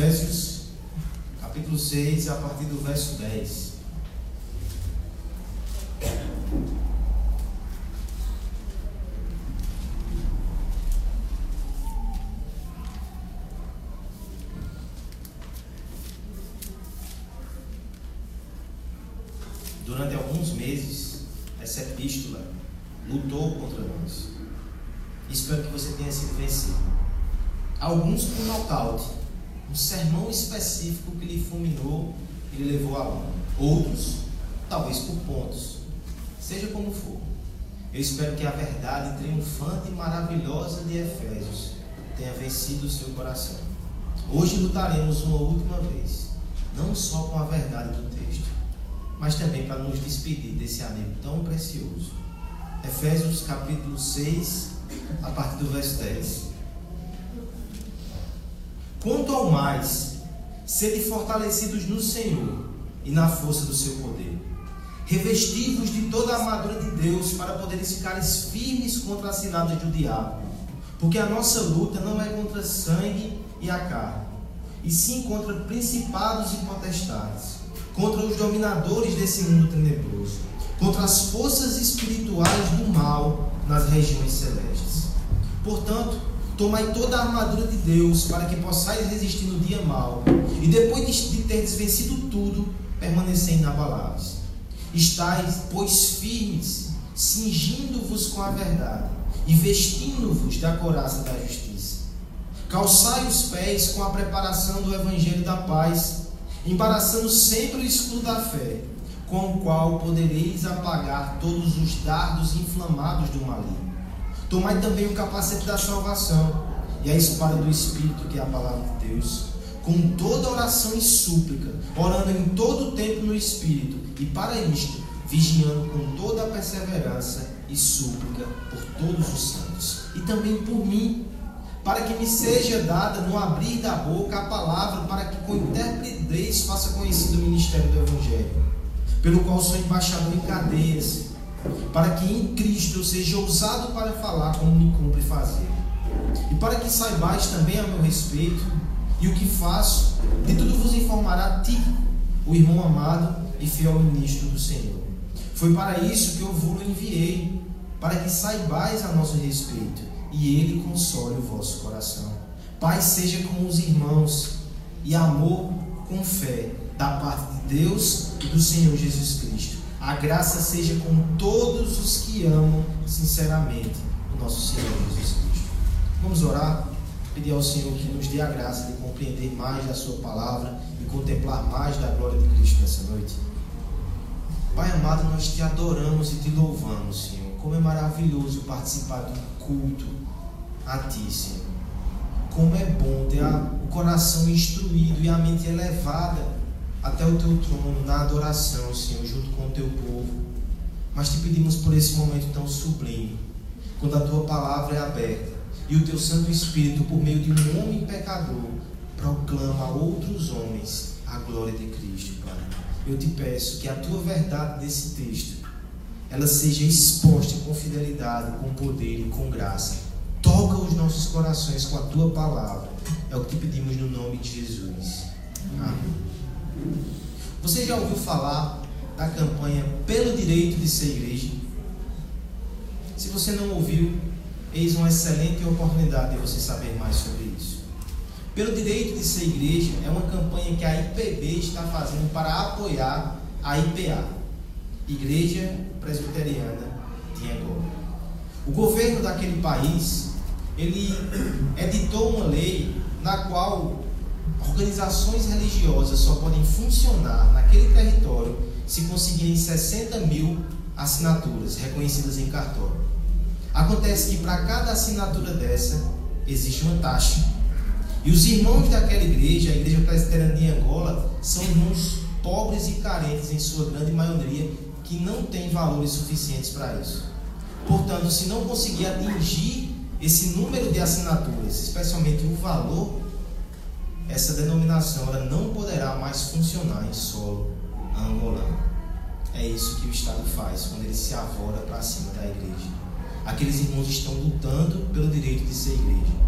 Efésios, capítulo 6, a partir do verso 10. Durante alguns meses, essa epístola lutou contra nós. Espero que você tenha sido vencido. Alguns por nocaute, um sermão específico que lhe fulminou e lhe levou a lama. Outros, talvez por pontos. Seja como for. Eu espero que a verdade triunfante e maravilhosa de Efésios tenha vencido o seu coração. Hoje lutaremos uma última vez, não só com a verdade do texto, mas também para nos despedir desse amigo tão precioso. Efésios capítulo 6, a partir do verso 10. Quanto ao mais, sede fortalecidos no Senhor e na força do seu poder. Revestivos de toda a armadura de Deus para poderem ficar firmes contra as ciladas do diabo. Porque a nossa luta não é contra sangue e a carne, e sim contra principados e potestades, contra os dominadores desse mundo tenebroso, contra as forças espirituais do mal nas regiões celestes. Portanto, tomai toda a armadura de Deus para que possais resistir no dia mau, e depois de ter vencido tudo, permanecer inabaláveis. Estais, pois, firmes, cingindo-vos com a verdade e vestindo-vos da coraça da justiça. Calçai os pés com a preparação do evangelho da paz, embaraçando sempre o escudo da fé, com o qual podereis apagar todos os dardos inflamados do maligno. Tomai também o capacete da salvação e a espada do Espírito, que é a palavra de Deus, com toda oração e súplica, orando em todo o tempo no Espírito, e para isto, vigiando com toda a perseverança e súplica por todos os santos, e também por mim, para que me seja dada no abrir da boca a palavra, para que com interpretez faça conhecido o ministério do Evangelho, pelo qual sou embaixador em cadeias para que em Cristo eu seja ousado para falar como me cumpre fazer. E para que saibais também a meu respeito e o que faço, de tudo vos informará Tico, o irmão amado e fiel ministro do Senhor. Foi para isso que eu vos enviei, para que saibais a nosso respeito e ele console o vosso coração. Paz seja com os irmãos e amor com fé da parte de Deus e do Senhor Jesus Cristo. A graça seja com todos os que amam sinceramente o nosso Senhor Jesus Cristo. Vamos orar, pedir ao Senhor que nos dê a graça de compreender mais da Sua palavra e contemplar mais da glória de Cristo nessa noite. Pai amado, nós te adoramos e te louvamos, Senhor. Como é maravilhoso participar do culto a Ti, Senhor. Como é bom ter o coração instruído e a mente elevada até o teu trono na adoração, Senhor, junto com o teu povo. Mas te pedimos por esse momento tão sublime, quando a tua palavra é aberta e o teu Santo Espírito, por meio de um homem pecador, proclama a outros homens a glória de Cristo, Pai. Eu te peço que a tua verdade desse texto ela seja exposta com fidelidade, com poder e com graça. Toca os nossos corações com a tua palavra. É o que te pedimos no nome de Jesus. Amém. Você já ouviu falar da campanha Pelo Direito de Ser Igreja? Se você não ouviu, eis uma excelente oportunidade de você saber mais sobre isso. Pelo Direito de Ser Igreja é uma campanha que a IPB está fazendo para apoiar a IPA, Igreja Presbiteriana de Angola. O governo daquele país, ele editou uma lei na qual organizações religiosas só podem funcionar naquele território se conseguirem 60 mil assinaturas reconhecidas em cartório. Acontece que para cada assinatura dessa existe uma taxa. E os irmãos daquela igreja, a Igreja Presbiteriana de Angola, são irmãos pobres e carentes em sua grande maioria, que não têm valores suficientes para isso. Portanto, se não conseguir atingir esse número de assinaturas, especialmente o valor essa denominação ela não poderá mais funcionar em solo angolano. É isso que o Estado faz quando ele se avora para cima da igreja. Aqueles irmãos estão lutando pelo direito de ser igreja.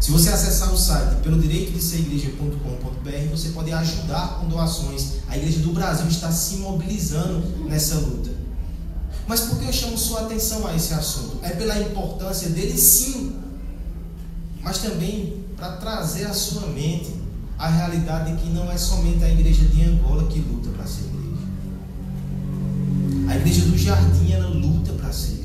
Se você acessar o site pelo direito de ser igreja.com.br, você pode ajudar com doações. A Igreja do Brasil está se mobilizando nessa luta. Mas por que eu chamo sua atenção a esse assunto? É pela importância dele, sim, mas também para trazer à sua mente a realidade de que não é somente a igreja de Angola que luta para ser igreja. A igreja do jardim ela luta para ser igreja.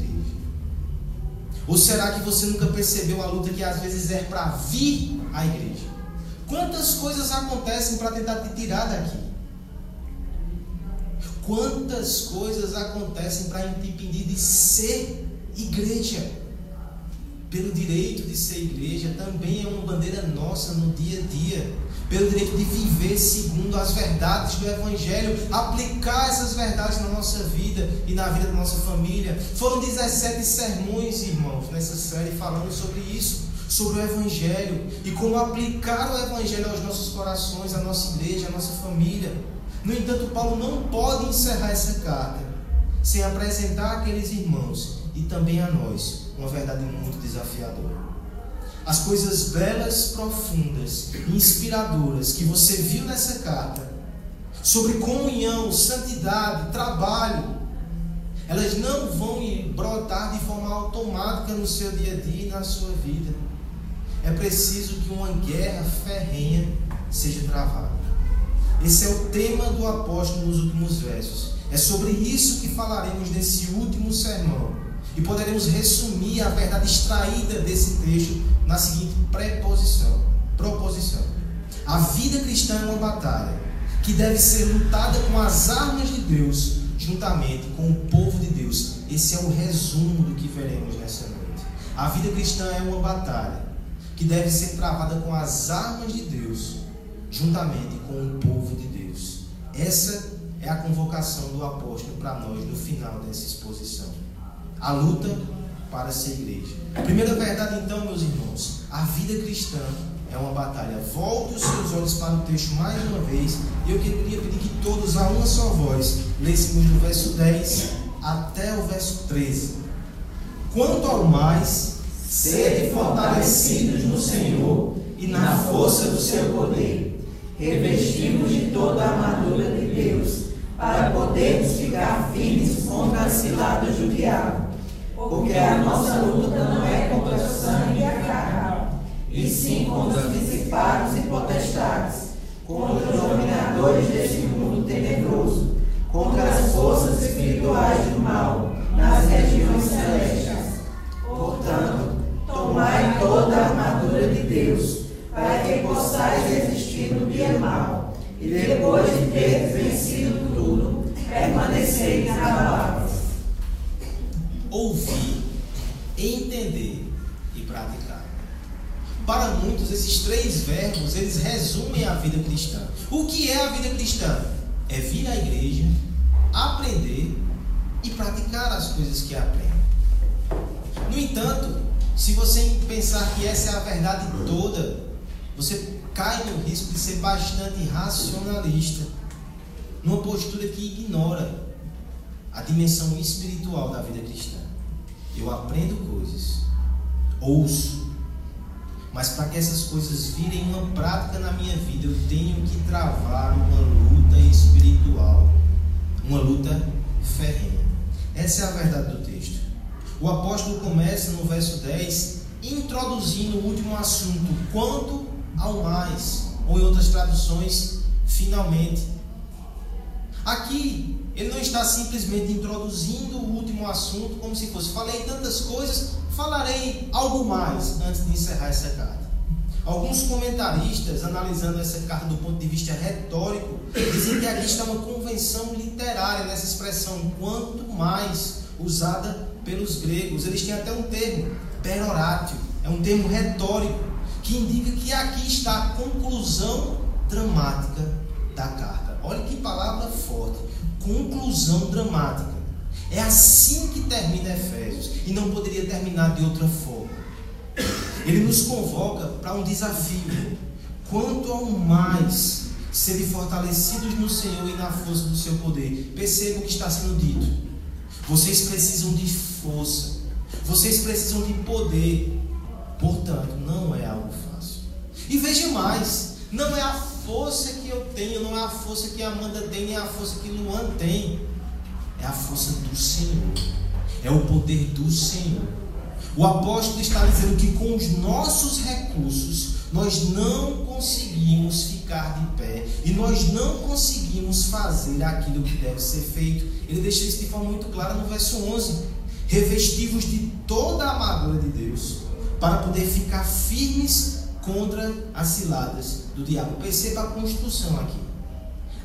Ou será que você nunca percebeu a luta que às vezes é para vir à igreja? Quantas coisas acontecem para tentar te tirar daqui? Quantas coisas acontecem para te impedir de ser igreja? Pelo direito de ser igreja, também é uma bandeira nossa no dia a dia. Pelo direito de viver segundo as verdades do Evangelho, aplicar essas verdades na nossa vida e na vida da nossa família. Foram 17 sermões, irmãos, nessa série falando sobre isso, sobre o Evangelho e como aplicar o Evangelho aos nossos corações, à nossa igreja, à nossa família. No entanto, Paulo não pode encerrar essa carta sem apresentar àqueles irmãos e também a nós uma verdade muito desafiadora. As coisas belas, profundas inspiradoras que você viu nessa carta, sobre comunhão, santidade, trabalho, elas não vão brotar de forma automática no seu dia a dia e na sua vida. É preciso que uma guerra ferrenha seja travada. Esse é o tema do apóstolo nos últimos versos. É sobre isso que falaremos nesse último sermão. E poderemos resumir a verdade extraída desse texto na seguinte preposição, proposição. A vida cristã é uma batalha que deve ser lutada com as armas de Deus, juntamente com o povo de Deus. Esse é o resumo do que veremos nessa noite. A vida cristã é uma batalha que deve ser travada com as armas de Deus, juntamente com o povo de Deus. Essa é a convocação do apóstolo para nós no final dessa exposição. A luta para ser igreja. primeira verdade, então, meus irmãos, a vida cristã é uma batalha. Volte os seus olhos para o texto mais uma vez. E eu queria pedir que todos, a uma só voz, lêssemos do verso 10 até o verso 13. Quanto ao mais, sede fortalecidos no Senhor e na força do seu poder, revestimos de toda a armadura bastante racionalista, numa postura que ignora a dimensão espiritual da vida cristã. Eu aprendo coisas, ouço, mas para que essas coisas virem uma prática na minha vida, eu tenho que travar uma luta espiritual, uma luta ferrenha. Essa é a verdade do texto. O apóstolo começa no verso 10 introduzindo o último assunto, quanto ao mais, ou em outras traduções, finalmente. Aqui ele não está simplesmente introduzindo o último assunto como se fosse, falei tantas coisas, falarei algo mais antes de encerrar essa carta. Alguns comentaristas, analisando essa carta do ponto de vista retórico, dizem que aqui está uma convenção literária nessa expressão, quanto mais usada pelos gregos. Eles têm até um termo, peroratio, é um termo retórico, que indica que aqui está a conclusão dramática da carta. Olha que palavra forte conclusão dramática. É assim que termina Efésios e não poderia terminar de outra forma. Ele nos convoca para um desafio. Quanto ao mais serem fortalecidos no Senhor e na força do seu poder. Perceba o que está sendo dito. Vocês precisam de força. Vocês precisam de poder. Portanto, não é algo fácil. E veja mais, não é a força que eu tenho, não é a força que Amanda tem, nem a força que Luan tem. É a força do Senhor. É o poder do Senhor. O apóstolo está dizendo que com os nossos recursos nós não conseguimos ficar de pé e nós não conseguimos fazer aquilo que deve ser feito. Ele deixa isso de forma muito clara no verso 11: revestivos de toda a armadura de Deus, para poder ficar firmes contra as ciladas do diabo. Perceba a construção aqui.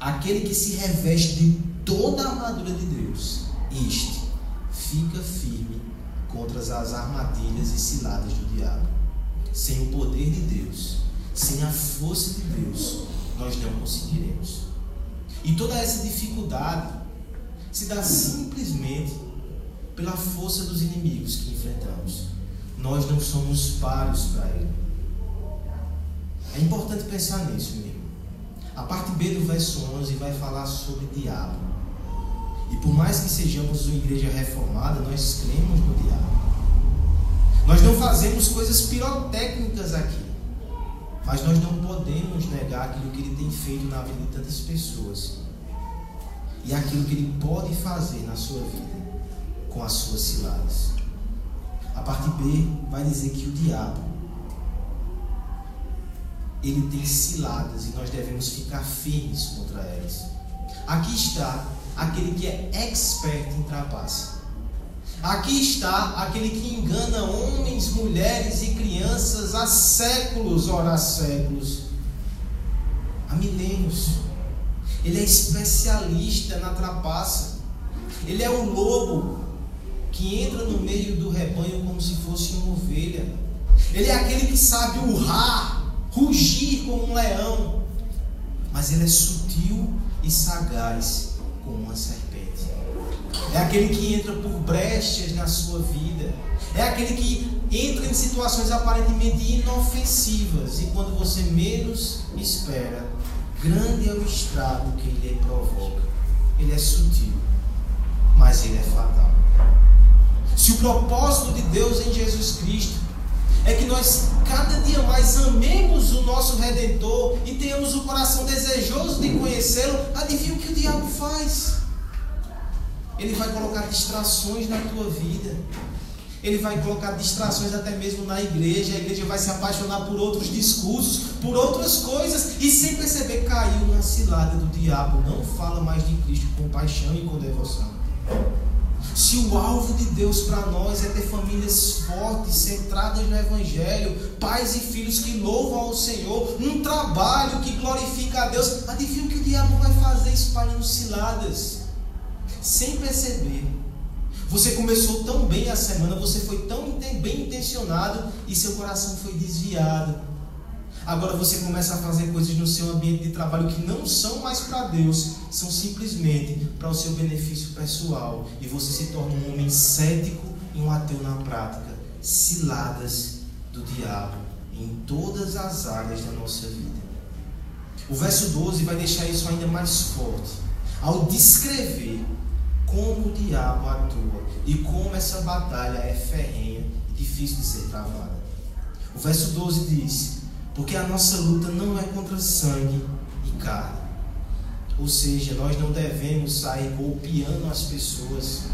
Aquele que se reveste de toda a armadura de Deus, este fica firme contra as armadilhas e ciladas do diabo. Sem o poder de Deus, sem a força de Deus, nós não conseguiremos. E toda essa dificuldade se dá simplesmente pela força dos inimigos que enfrentamos. Nós não somos páreos para ele. É importante pensar nisso, meu irmão. A parte B do verso 11 vai falar sobre diabo. E por mais que sejamos uma igreja reformada, nós cremos no diabo. Nós não fazemos coisas pirotécnicas aqui. Mas nós não podemos negar aquilo que ele tem feito na vida de tantas pessoas. E aquilo que ele pode fazer na sua vida com as suas ciladas. A parte B vai dizer que o diabo ele tem ciladas e nós devemos ficar firmes contra elas. Aqui está aquele que é expert em trapaça. Aqui está aquele que engana homens, mulheres e crianças há séculos, ora séculos, há milênios. Ele é especialista na trapaça. Ele é o lobo que entra no meio do rebanho como se fosse uma ovelha. Ele é aquele que sabe urrar, rugir como um leão, mas ele é sutil e sagaz como uma serpente. É aquele que entra por brechas na sua vida. É aquele que entra em situações aparentemente inofensivas e quando você menos espera, grande é o estrago que ele provoca. Ele é sutil, mas ele é fatal. Se o propósito de Deus em Jesus Cristo é que nós cada dia mais amemos o nosso Redentor e tenhamos o coração desejoso de conhecê-lo, adivinha o que o diabo faz? Ele vai colocar distrações na tua vida. Ele vai colocar distrações até mesmo na igreja. A igreja vai se apaixonar por outros discursos, por outras coisas, e sem perceber, caiu na cilada do diabo. Não fala mais de Cristo com paixão e com devoção. Se o alvo de Deus para nós é ter famílias fortes, centradas no Evangelho, pais e filhos que louvam ao Senhor, um trabalho que glorifica a Deus, adivinha o que o diabo vai fazer espalhando ciladas? Sem perceber. Você começou tão bem a semana, você foi tão bem intencionado e seu coração foi desviado Agora você começa a fazer coisas no seu ambiente de trabalho que não são mais para Deus, são simplesmente para o seu benefício pessoal. E você se torna um homem cético e um ateu na prática. Ciladas do diabo em todas as áreas da nossa vida. O verso 12 vai deixar isso ainda mais forte. Ao descrever como o diabo atua e como essa batalha é ferrenha e difícil de ser travada. O verso 12 diz: porque a nossa luta não é contra sangue e carne. Ou seja, nós não devemos sair golpeando as pessoas.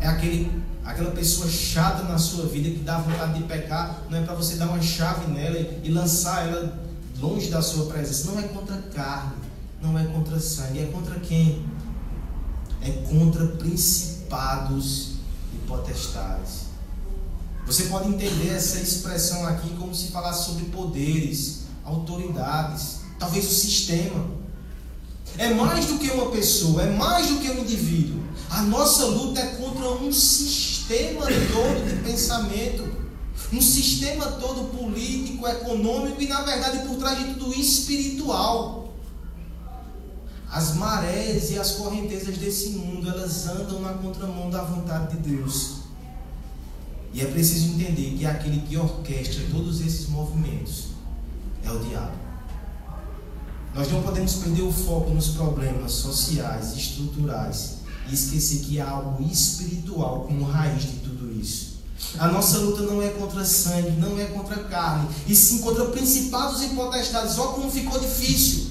É aquele, aquela pessoa chata na sua vida que dá vontade de pecar. Não é para você dar uma chave nela e lançar ela longe da sua presença. Não é contra carne, não é contra sangue. É contra quem? É contra principados e potestades. Você pode entender essa expressão aqui como se falasse sobre poderes, autoridades, talvez o sistema. É mais do que uma pessoa, é mais do que um indivíduo. A nossa luta é contra um sistema todo de pensamento, um sistema todo político, econômico e, na verdade, por trás de tudo espiritual. As marés e as correntezas desse mundo, elas andam na contramão da vontade de Deus. E é preciso entender que aquele que orquestra todos esses movimentos é o diabo. Nós não podemos perder o foco nos problemas sociais estruturais e esquecer que há algo espiritual como raiz de tudo isso. A nossa luta não é contra sangue, não é contra carne, e sim contra principados e potestades. Olha como ficou difícil.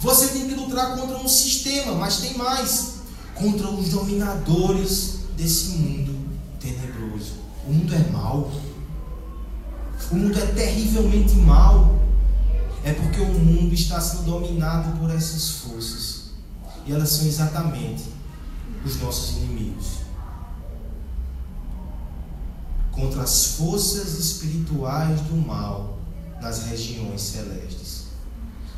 Você tem que lutar contra um sistema, mas tem mais contra os dominadores desse mundo tenebroso. O mundo é mau. O mundo é terrivelmente mau. É porque o mundo está sendo dominado por essas forças. E elas são exatamente os nossos inimigos. Contra as forças espirituais do mal nas regiões celestes.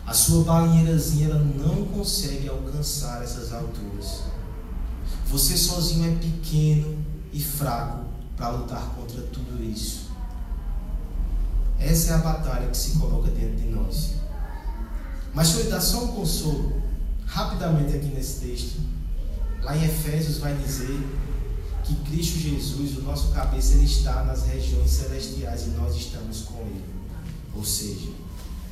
A sua balinheirazinha ela não consegue alcançar essas alturas. Você sozinho é pequeno e fraco para lutar contra tudo isso. Essa é a batalha que se coloca dentro de nós. Mas deixa eu dar só um consolo, rapidamente aqui nesse texto. Lá em Efésios vai dizer que Cristo Jesus, o nosso cabeça, ele está nas regiões celestiais e nós estamos com ele. Ou seja,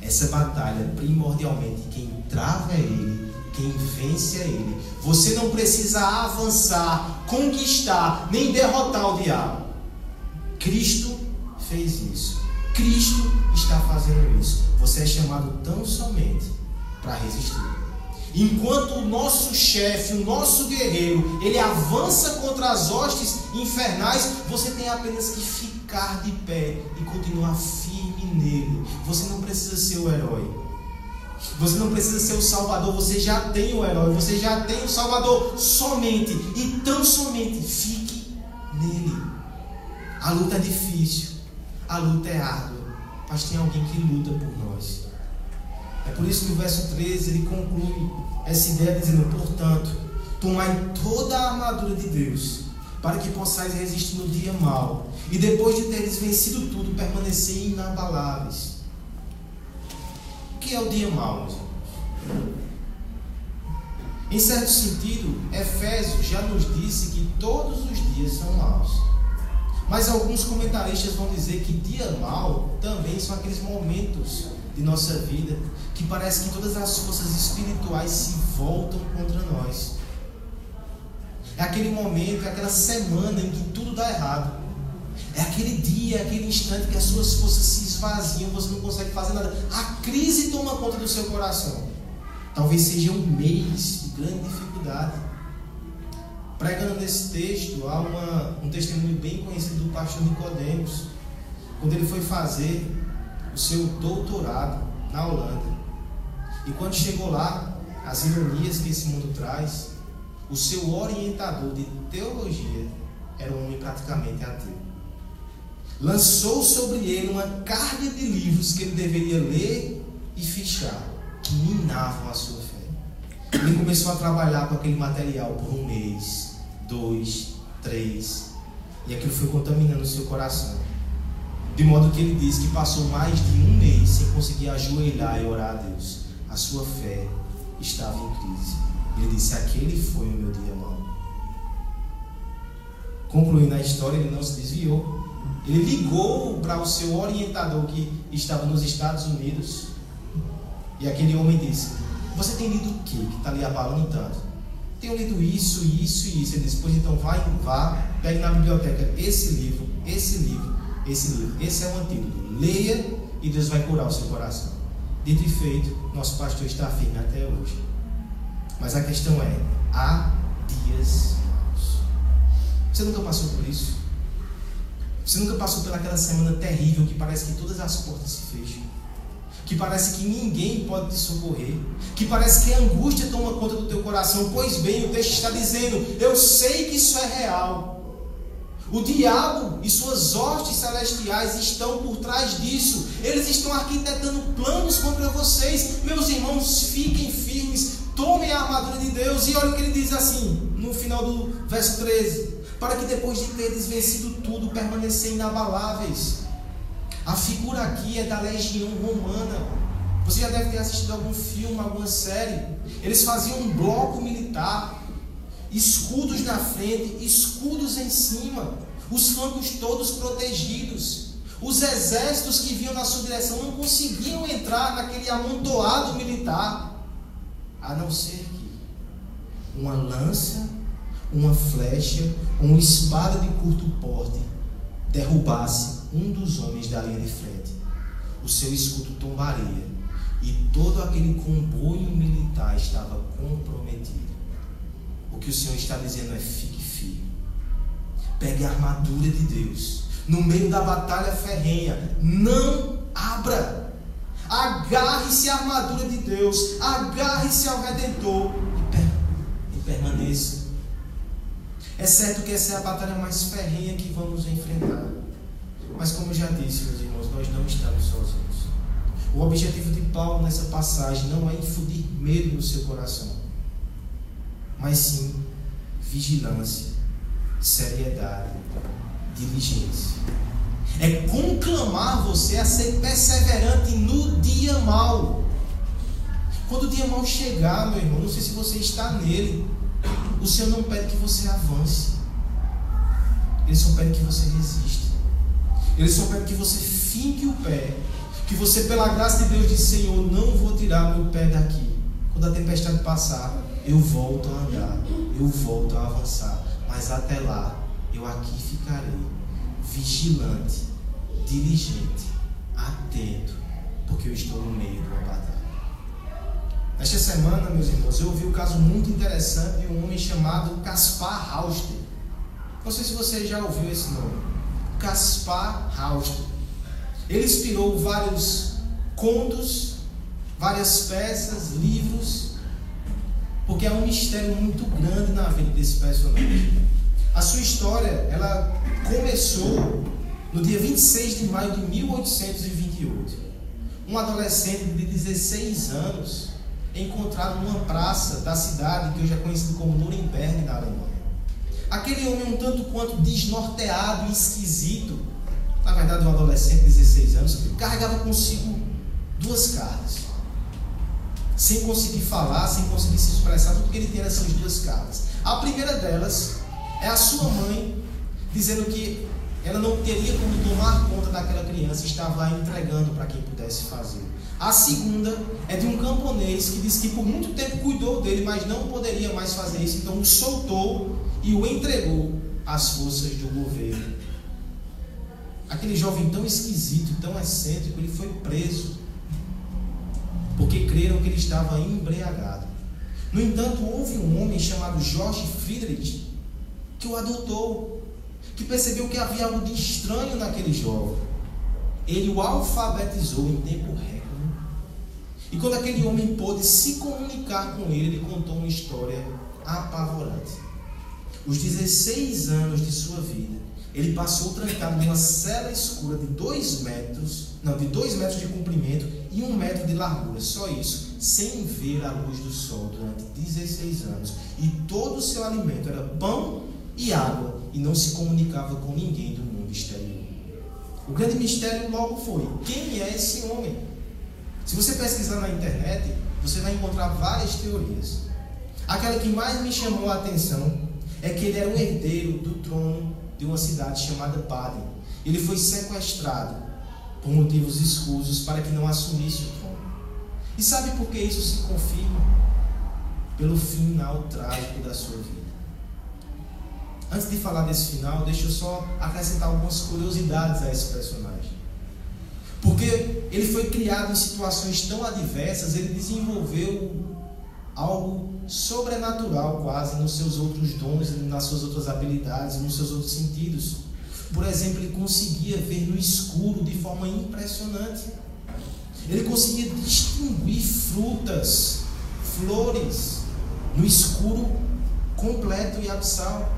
essa batalha, primordialmente, quem trava é ele, quem vence é ele. Você não precisa avançar, conquistar, nem derrotar o diabo. Cristo fez isso. Cristo está fazendo isso. Você é chamado tão somente para resistir. Enquanto o nosso chefe, o nosso guerreiro, ele avança contra as hostes infernais, você tem apenas que ficar de pé e continuar firme nele. Você não precisa ser o herói. Você não precisa ser o Salvador, você já tem o herói, você já tem o Salvador somente e tão somente fique nele. A luta é difícil, a luta é árdua, mas tem alguém que luta por nós. É por isso que o verso 13 ele conclui essa ideia dizendo: portanto, tomai toda a armadura de Deus, para que possais resistir no dia mau, e depois de teres vencido tudo, permanecer inabaláveis. O que é o dia mau? Em certo sentido, Efésios já nos disse que todos os dias são maus. Mas alguns comentaristas vão dizer que dia mau também são aqueles momentos de nossa vida que parece que todas as forças espirituais se voltam contra nós. É aquele momento, é aquela semana em que tudo dá errado. É aquele dia, é aquele instante que as suas forças se esvaziam, você não consegue fazer nada. A crise toma conta do seu coração. Talvez seja um mês de grande dificuldade. Pregando nesse texto, há uma, um testemunho bem conhecido do pastor Nicodemos, quando ele foi fazer o seu doutorado na Holanda. E quando chegou lá, as ironias que esse mundo traz, o seu orientador de teologia era um homem praticamente ateu. Lançou sobre ele uma carga de livros que ele deveria ler e fichar, que minavam a sua fé. Ele começou a trabalhar com aquele material por um mês, dois, três. E aquilo foi contaminando o seu coração. De modo que ele diz que passou mais de um mês sem conseguir ajoelhar e orar a Deus. A sua fé estava em crise. Ele disse: Aquele foi o meu dia mau. Concluindo a história, ele não se desviou. Ele ligou para o seu orientador que estava nos Estados Unidos. E aquele homem disse: Você tem lido o que que está lhe abalando tanto? tenho lido isso, isso e isso. Ele disse, pois então vai, vá, pegue na biblioteca esse livro, esse livro, esse livro. Esse é o antídoto. Leia e Deus vai curar o seu coração. Dito e feito, nosso pastor está firme até hoje. Mas a questão é, há dias. Você nunca passou por isso? Você nunca passou pelaquela semana terrível que parece que todas as portas se fecham? que parece que ninguém pode te socorrer, que parece que a angústia toma conta do teu coração. Pois bem, o texto está dizendo: eu sei que isso é real. O diabo e suas hostes celestiais estão por trás disso. Eles estão arquitetando planos contra vocês. Meus irmãos, fiquem firmes, tomem a armadura de Deus. E olha o que ele diz assim, no final do verso 13: Para que depois de teres vencido tudo, permanecer inabaláveis. A figura aqui é da legião romana. Você já deve ter assistido algum filme, alguma série. Eles faziam um bloco militar, escudos na frente, escudos em cima, os flancos todos protegidos. Os exércitos que vinham na sua direção não conseguiam entrar naquele amontoado militar, a não ser que uma lança, uma flecha, uma espada de curto porte derrubasse um dos homens da linha de frente, o seu escudo tombaria e todo aquele comboio militar estava comprometido. O que o Senhor está dizendo é: fique firme, pegue a armadura de Deus no meio da batalha ferrenha, não abra. Agarre-se à armadura de Deus, agarre-se ao Redentor e, permaneça. É certo que essa é a batalha mais ferrenha que vamos enfrentar. Mas como já disse, meus irmãos, nós não estamos sozinhos. O objetivo de Paulo nessa passagem não é infundir medo no seu coração, mas sim vigilância, seriedade, diligência. É conclamar você a ser perseverante no dia mal. Quando o dia mal chegar, meu irmão, não sei se você está nele, o Senhor não pede que você avance. Ele só pede que você resista. Ele só pede que você finque o pé. Que você, pela graça de Deus, diz: Senhor, não vou tirar meu pé daqui. Quando a tempestade passar, eu volto a andar. Eu volto a avançar. Mas até lá, eu aqui ficarei vigilante, diligente, atento, porque eu estou no meio de uma batalha. Esta semana, meus irmãos, eu ouvi um caso muito interessante de um homem chamado Caspar Hauster. Não sei se você já ouviu esse nome. Caspar Hauster. Ele inspirou vários contos, várias peças, livros, porque é um mistério muito grande na vida desse personagem. A sua história, ela começou no dia 26 de maio de 1828. Um adolescente de 16 anos encontrado numa praça da cidade que hoje é conhecido como Nuremberg, na Alemanha. Aquele homem um tanto quanto desnorteado e esquisito, na verdade um adolescente de 16 anos, carregava consigo duas cartas. Sem conseguir falar, sem conseguir se expressar, tudo que ele tinha eram essas duas cartas. A primeira delas é a sua mãe dizendo que ela não teria como tomar conta daquela criança e estava entregando para quem pudesse fazer. A segunda é de um camponês que disse que por muito tempo cuidou dele, mas não poderia mais fazer isso, então o soltou e o entregou às forças do governo. Aquele jovem tão esquisito, tão excêntrico, ele foi preso porque creram que ele estava embriagado. No entanto, houve um homem chamado Jorge Friedrich que o adotou, que percebeu que havia algo de estranho naquele jovem. Ele o alfabetizou em tempo recorde. E quando aquele homem pôde se comunicar com ele, ele contou uma história apavorante. Os 16 anos de sua vida, ele passou trancado numa cela escura de 2 metros, não, de 2 metros de comprimento e 1 um metro de largura, só isso, sem ver a luz do sol durante 16 anos. E todo o seu alimento era pão e água e não se comunicava com ninguém do mundo exterior. O grande mistério logo foi: quem é esse homem? Se você pesquisar na internet, você vai encontrar várias teorias. Aquela que mais me chamou a atenção é que ele era um herdeiro do trono de uma cidade chamada Baden. Ele foi sequestrado por motivos escusos para que não assumisse o trono. E sabe por que isso se confirma? Pelo final trágico da sua vida. Antes de falar desse final, deixa eu só acrescentar algumas curiosidades a esse personagem. Porque ele foi criado em situações tão adversas, ele desenvolveu algo sobrenatural quase nos seus outros dons, nas suas outras habilidades, nos seus outros sentidos. Por exemplo, ele conseguia ver no escuro de forma impressionante. Ele conseguia distinguir frutas, flores, no escuro completo e absal.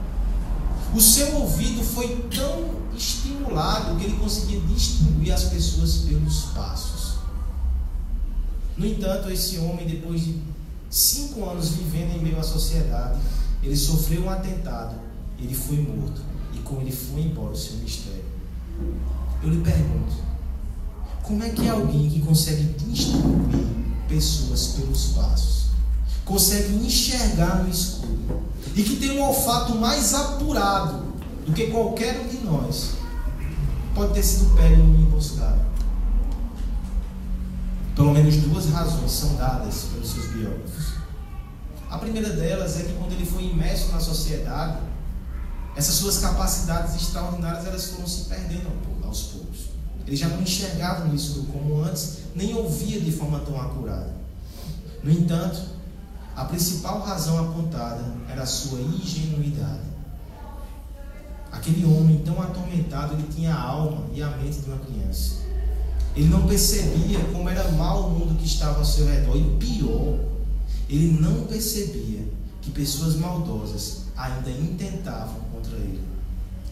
O seu ouvido foi tão estimulado que ele conseguia distinguir as pessoas pelos passos. No entanto, esse homem, depois de cinco anos vivendo em meio à sociedade, ele sofreu um atentado, ele foi morto e com ele foi embora o seu mistério. Eu lhe pergunto, como é que é alguém que consegue distinguir pessoas pelos passos? consegue enxergar no escuro e que tem um olfato mais apurado do que qualquer um de nós, pode ter sido pego numa emboscada. Pelo menos duas razões são dadas pelos seus biógrafos. A primeira delas é que quando ele foi imerso na sociedade, essas suas capacidades extraordinárias elas foram se perdendo aos poucos. Ele já não enxergava isso como antes, nem ouvia de forma tão acurada. No entanto, a principal razão apontada era a sua ingenuidade. Aquele homem tão atormentado, ele tinha a alma e a mente de uma criança. Ele não percebia como era mal o mundo que estava ao seu redor. E pior, ele não percebia que pessoas maldosas ainda intentavam contra ele.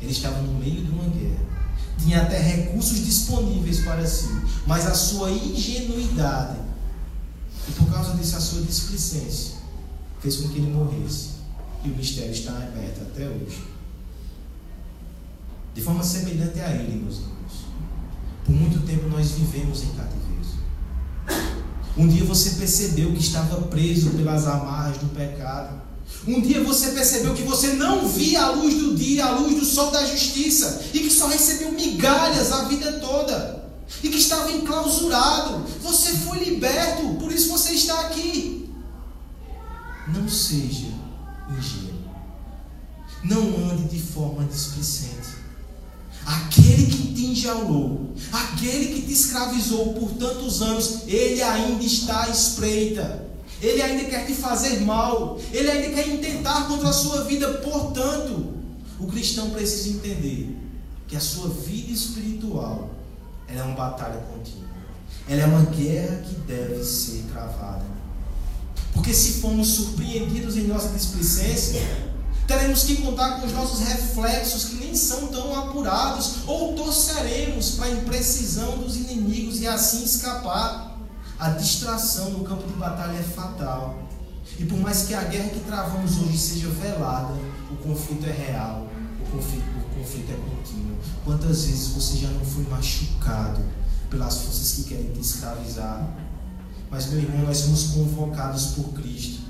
Ele estava no meio de uma guerra. Tinha até recursos disponíveis para si, mas a sua ingenuidade e por causa disso a sua displicência fez com que ele morresse. E o mistério está aberto até hoje. De forma semelhante a ele, meus irmãos. Por muito tempo nós vivemos em cativeiro. Um dia você percebeu que estava preso pelas amarras do pecado. Um dia você percebeu que você não via a luz do dia, a luz do sol da justiça, e que só recebeu migalhas a vida toda, e que estava enclausurado. Você foi liberto, por isso você está aqui. Não seja ingênuo. Não ande de forma displicente. Aquele que te enjaulou, aquele que te escravizou por tantos anos, ele ainda está à espreita. Ele ainda quer te fazer mal. Ele ainda quer intentar contra a sua vida. Portanto, o cristão precisa entender que a sua vida espiritual é uma batalha contínua. Ela é uma guerra que deve ser travada. Porque se formos surpreendidos em nossa displicência, teremos que contar com os nossos reflexos que nem são tão apurados, ou torceremos para a imprecisão dos inimigos e assim escapar. A distração no campo de batalha é fatal. E por mais que a guerra que travamos hoje seja velada, o conflito é real, o conflito, o conflito é contínuo. Quantas vezes você já não foi machucado pelas forças que querem te escravizar? Mas, meu irmão, nós somos convocados por Cristo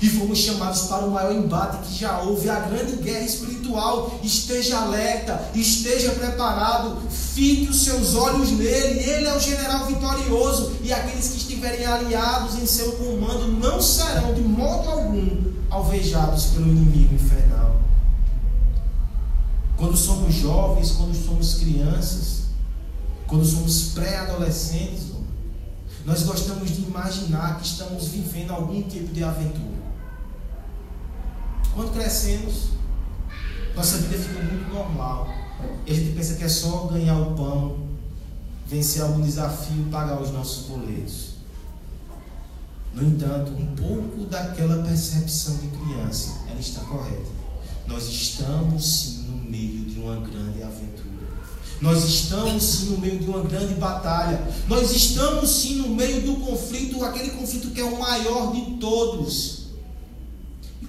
e fomos chamados para o maior embate que já houve, a grande guerra espiritual. Esteja alerta, esteja preparado, fique os seus olhos nele. Ele é o general vitorioso e aqueles que estiverem aliados em seu comando não serão de modo algum alvejados pelo inimigo infernal. Quando somos jovens, quando somos crianças, quando somos pré-adolescentes, nós gostamos de imaginar que estamos vivendo algum tipo de aventura. Quando crescemos, nossa vida fica muito normal. E a gente pensa que é só ganhar o pão, vencer algum desafio, pagar os nossos boletos. No entanto, um pouco daquela percepção de criança, ela está correta. Nós estamos sim no meio de uma grande aventura. Nós estamos sim no meio de uma grande batalha. Nós estamos sim no meio do conflito, aquele conflito que é o maior de todos.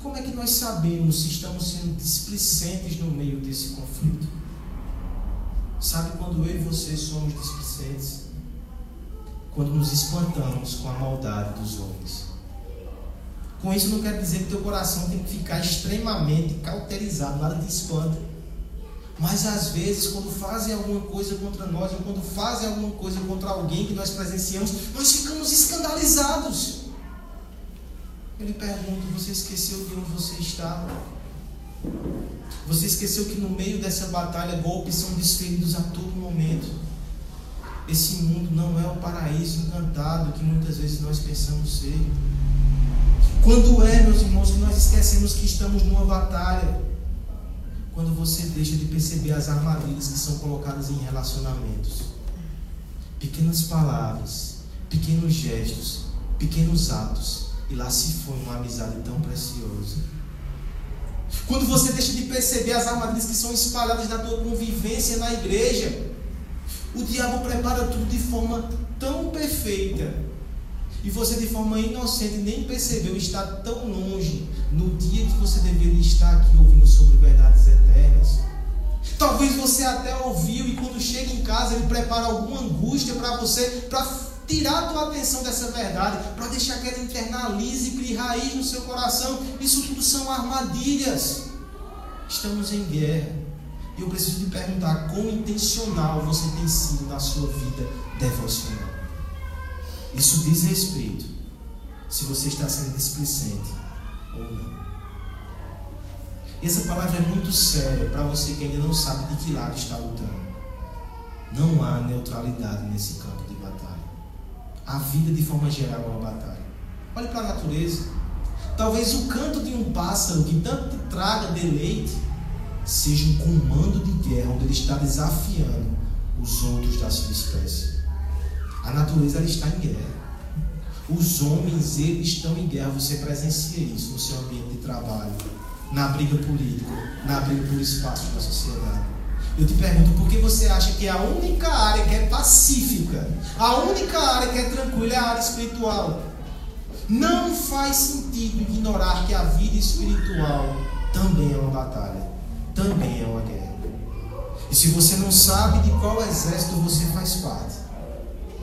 Como é que nós sabemos se estamos sendo displicentes no meio desse conflito? Sabe quando eu e você somos displicentes? Quando nos espantamos com a maldade dos homens. Com isso não quer dizer que teu coração tem que ficar extremamente cauterizado, nada de espanto. Mas às vezes, quando fazem alguma coisa contra nós, ou quando fazem alguma coisa contra alguém que nós presenciamos, nós ficamos escandalizados. Eu lhe pergunto: você esqueceu de onde você estava? Você esqueceu que no meio dessa batalha golpes são desferidos a todo momento? Esse mundo não é o paraíso encantado que muitas vezes nós pensamos ser. Quando é, meus irmãos, que nós esquecemos que estamos numa batalha? quando você deixa de perceber as armadilhas que são colocadas em relacionamentos. Pequenas palavras, pequenos gestos, pequenos atos, e lá se foi uma amizade tão preciosa. Quando você deixa de perceber as armadilhas que são espalhadas na tua convivência na igreja, o diabo prepara tudo de forma tão perfeita e você, de forma inocente, nem percebeu estar tão longe no dia que você deveria estar aqui ouvindo sobre verdades eternas. Talvez você até ouviu e quando chega em casa ele prepara alguma angústia para você, para tirar a tua atenção dessa verdade, para deixar que ela internalize e crie raiz no seu coração. Isso tudo são armadilhas. Estamos em guerra. E eu preciso te perguntar: quão intencional você tem sido na sua vida devocional? Isso diz respeito se você está sendo displicente ou não. Essa palavra é muito séria para você que ainda não sabe de que lado está lutando. Não há neutralidade nesse campo. A vida, de forma geral, é uma batalha. Olhe para a natureza. Talvez o canto de um pássaro que tanto te traga deleite seja um comando de guerra onde ele está desafiando os outros da sua espécie. A natureza ela está em guerra. Os homens eles estão em guerra. Você presencia isso no seu ambiente de trabalho, na briga política, na briga por espaço da sociedade. Eu te pergunto, por que você acha que a única área que é pacífica, a única área que é tranquila é a área espiritual? Não faz sentido ignorar que a vida espiritual também é uma batalha, também é uma guerra. E se você não sabe de qual exército você faz parte,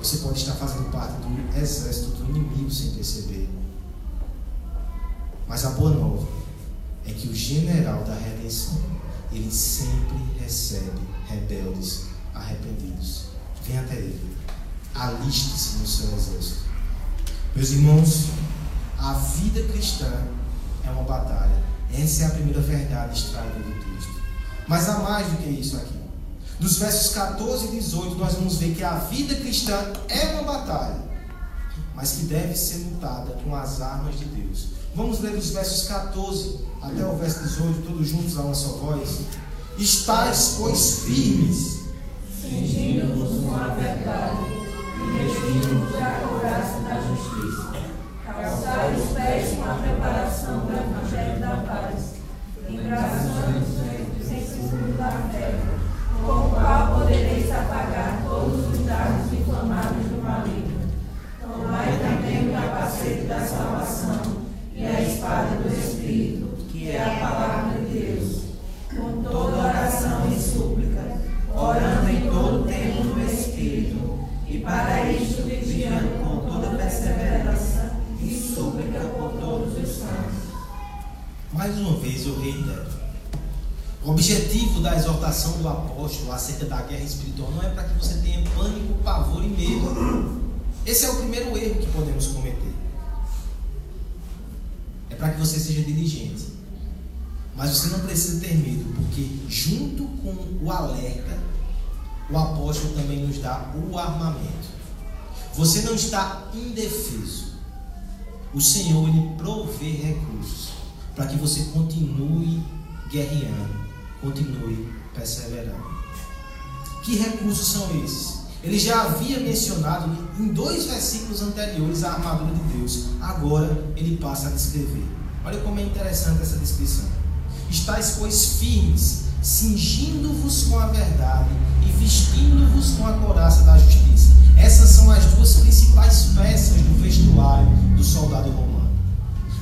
você pode estar fazendo parte do exército do inimigo sem perceber. Mas a boa nova é que o general da redenção, ele sempre recebe rebeldes arrependidos. Vem até ele. Aliste-se no seu exército. Meus irmãos, a vida cristã é uma batalha. Essa é a primeira verdade extraída do texto. Mas há mais do que isso aqui. Dos versos 14 e 18, nós vamos ver que a vida cristã é uma batalha, mas que deve ser lutada com as armas de Deus. Vamos ler dos versos 14 até o verso 18, todos juntos a uma só voz. Estais, pois, firmes, cingindo-vos com a verdade e vestindo-vos a couraça da justiça. Calçai os pés com a preparação do evangelho da paz, engraçando os sempre da fé com o qual podereis apagar todos os dardos inflamados do maligno. Tomai também o capacete da salvação e a espada do Mais uma vez eu reitero o objetivo da exortação do apóstolo acerca da guerra espiritual não é para que você tenha pânico, pavor e medo. Esse é o primeiro erro que podemos cometer. É para que você seja diligente. Mas você não precisa ter medo, porque junto com o alerta, o apóstolo também nos dá o armamento. Você não está indefeso. O Senhor ele provê recursos para que você continue guerreando continue perseverando. Que recursos são esses? Ele já havia mencionado em dois versículos anteriores a armadura de Deus. Agora ele passa a descrever. Olha como é interessante essa descrição. Estais, pois, firmes, cingindo-vos com a verdade e vestindo-vos com a couraça da justiça. Essas são as duas principais peças do vestuário do soldado romano.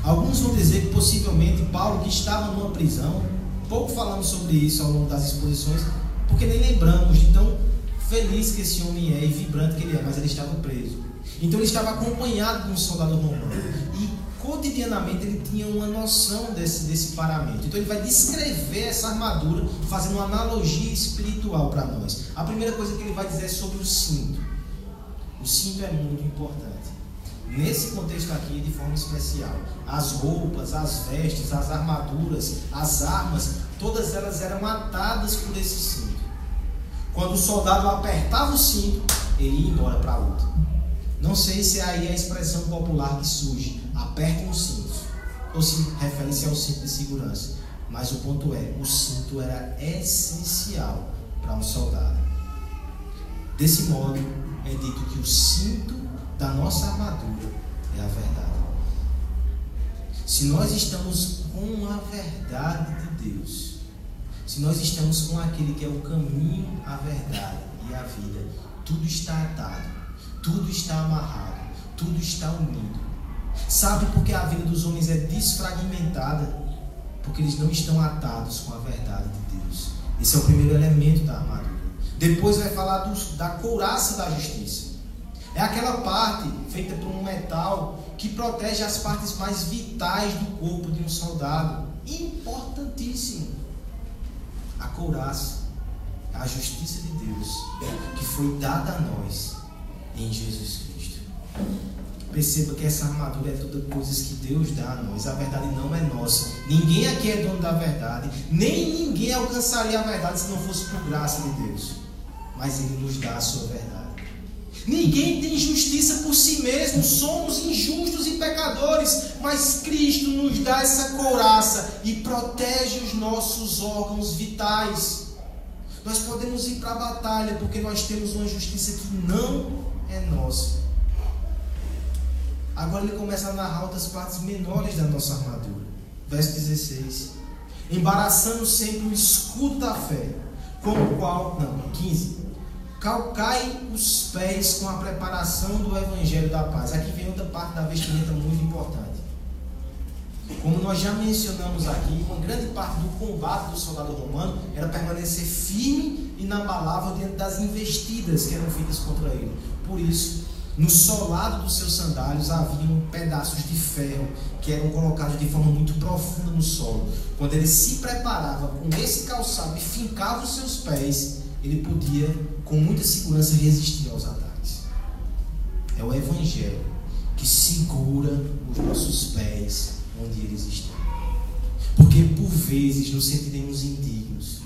Alguns vão dizer que possivelmente Paulo, que estava numa prisão, pouco falamos sobre isso ao longo das exposições, porque nem lembramos de tão feliz que esse homem é e vibrante que ele é, mas ele estava preso. Então ele estava acompanhado de um soldado romano. E cotidianamente ele tinha uma noção desse, desse paramento. Então ele vai descrever essa armadura, fazendo uma analogia espiritual para nós. A primeira coisa que ele vai dizer é sobre o cinto. O cinto é muito importante nesse contexto aqui de forma especial. As roupas, as vestes, as armaduras, as armas, todas elas eram atadas por esse cinto. Quando o soldado apertava o cinto, ele ia embora para a. Não sei se é aí a expressão popular que surge, aperta o cinto, ou se refere-se ao cinto de segurança. Mas o ponto é, o cinto era essencial para um soldado. Desse modo, é dito que o cinto da nossa armadura é a verdade. Se nós estamos com a verdade de Deus, se nós estamos com aquele que é o caminho, a verdade e a vida, tudo está atado, tudo está amarrado, tudo está unido. Sabe por que a vida dos homens é desfragmentada? Porque eles não estão atados com a verdade de Deus. Esse é o primeiro elemento da armadura. Depois vai falar dos, da couraça da justiça. É aquela parte feita por um metal que protege as partes mais vitais do corpo de um soldado. Importantíssimo. A couraça, a justiça de Deus que foi dada a nós em Jesus Cristo. Perceba que essa armadura é toda coisas que Deus dá a nós. A verdade não é nossa. Ninguém aqui é dono da verdade. Nem ninguém alcançaria a verdade se não fosse por graça de Deus. Mas Ele nos dá a sua verdade. Ninguém tem justiça por si mesmo, somos injustos e pecadores, mas Cristo nos dá essa couraça e protege os nossos órgãos vitais. Nós podemos ir para a batalha porque nós temos uma justiça que não é nossa. Agora ele começa a narrar outras partes menores da nossa armadura. Verso 16. Embaraçando sempre o escudo da fé, com o qual. Não, 15. Calcai os pés com a preparação do evangelho da paz. Aqui vem outra parte da vestimenta muito importante. Como nós já mencionamos aqui, uma grande parte do combate do soldado romano era permanecer firme e inabalável diante das investidas que eram feitas contra ele. Por isso, no solado dos seus sandálios haviam pedaços de ferro que eram colocados de forma muito profunda no solo. Quando ele se preparava com esse calçado e fincava os seus pés, ele podia com muita segurança resistir aos ataques. É o Evangelho que segura os nossos pés onde eles estão. Porque por vezes nos sentiremos indignos